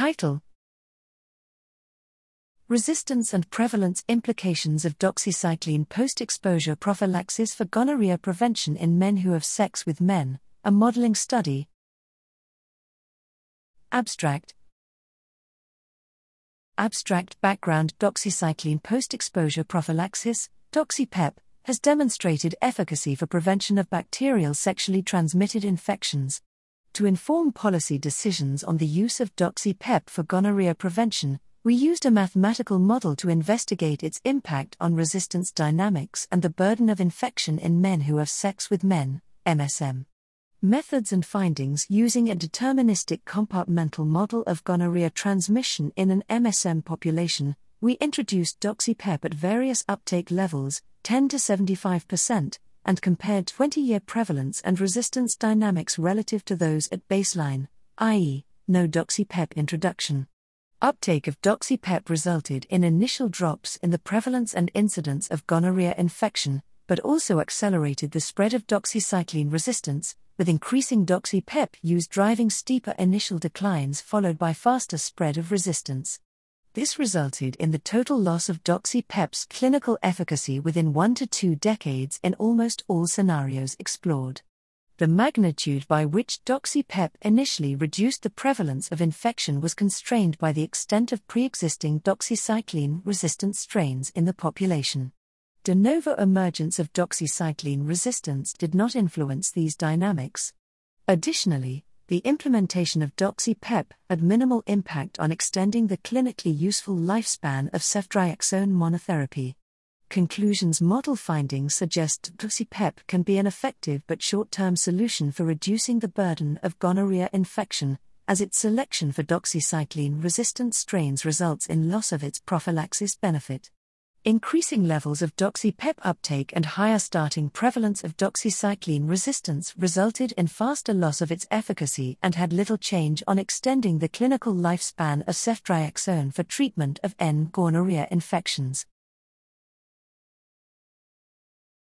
Title Resistance and Prevalence Implications of Doxycycline Post Exposure Prophylaxis for Gonorrhea Prevention in Men Who Have Sex with Men, a Modeling Study. Abstract Abstract Background Doxycycline Post Exposure Prophylaxis, DoxyPEP, has demonstrated efficacy for prevention of bacterial sexually transmitted infections. To inform policy decisions on the use of DoxyPEP for gonorrhea prevention, we used a mathematical model to investigate its impact on resistance dynamics and the burden of infection in men who have sex with men, MSM. Methods and findings using a deterministic compartmental model of gonorrhea transmission in an MSM population, we introduced DoxyPEP at various uptake levels, 10 to 75%, and compared 20 year prevalence and resistance dynamics relative to those at baseline, i.e., no DoxyPEP introduction. Uptake of doxypep resulted in initial drops in the prevalence and incidence of gonorrhea infection, but also accelerated the spread of doxycycline resistance, with increasing doxypep use driving steeper initial declines followed by faster spread of resistance. This resulted in the total loss of doxypep's clinical efficacy within one to two decades in almost all scenarios explored the magnitude by which doxypep initially reduced the prevalence of infection was constrained by the extent of pre existing doxycycline resistant strains in the population. De novo emergence of doxycycline resistance did not influence these dynamics. Additionally, the implementation of doxypep had minimal impact on extending the clinically useful lifespan of ceftriaxone monotherapy. Conclusions Model findings suggest DoxyPEP can be an effective but short term solution for reducing the burden of gonorrhea infection, as its selection for doxycycline resistant strains results in loss of its prophylaxis benefit. Increasing levels of doxypep uptake and higher starting prevalence of doxycycline resistance resulted in faster loss of its efficacy and had little change on extending the clinical lifespan of ceftriaxone for treatment of N gonorrhea infections.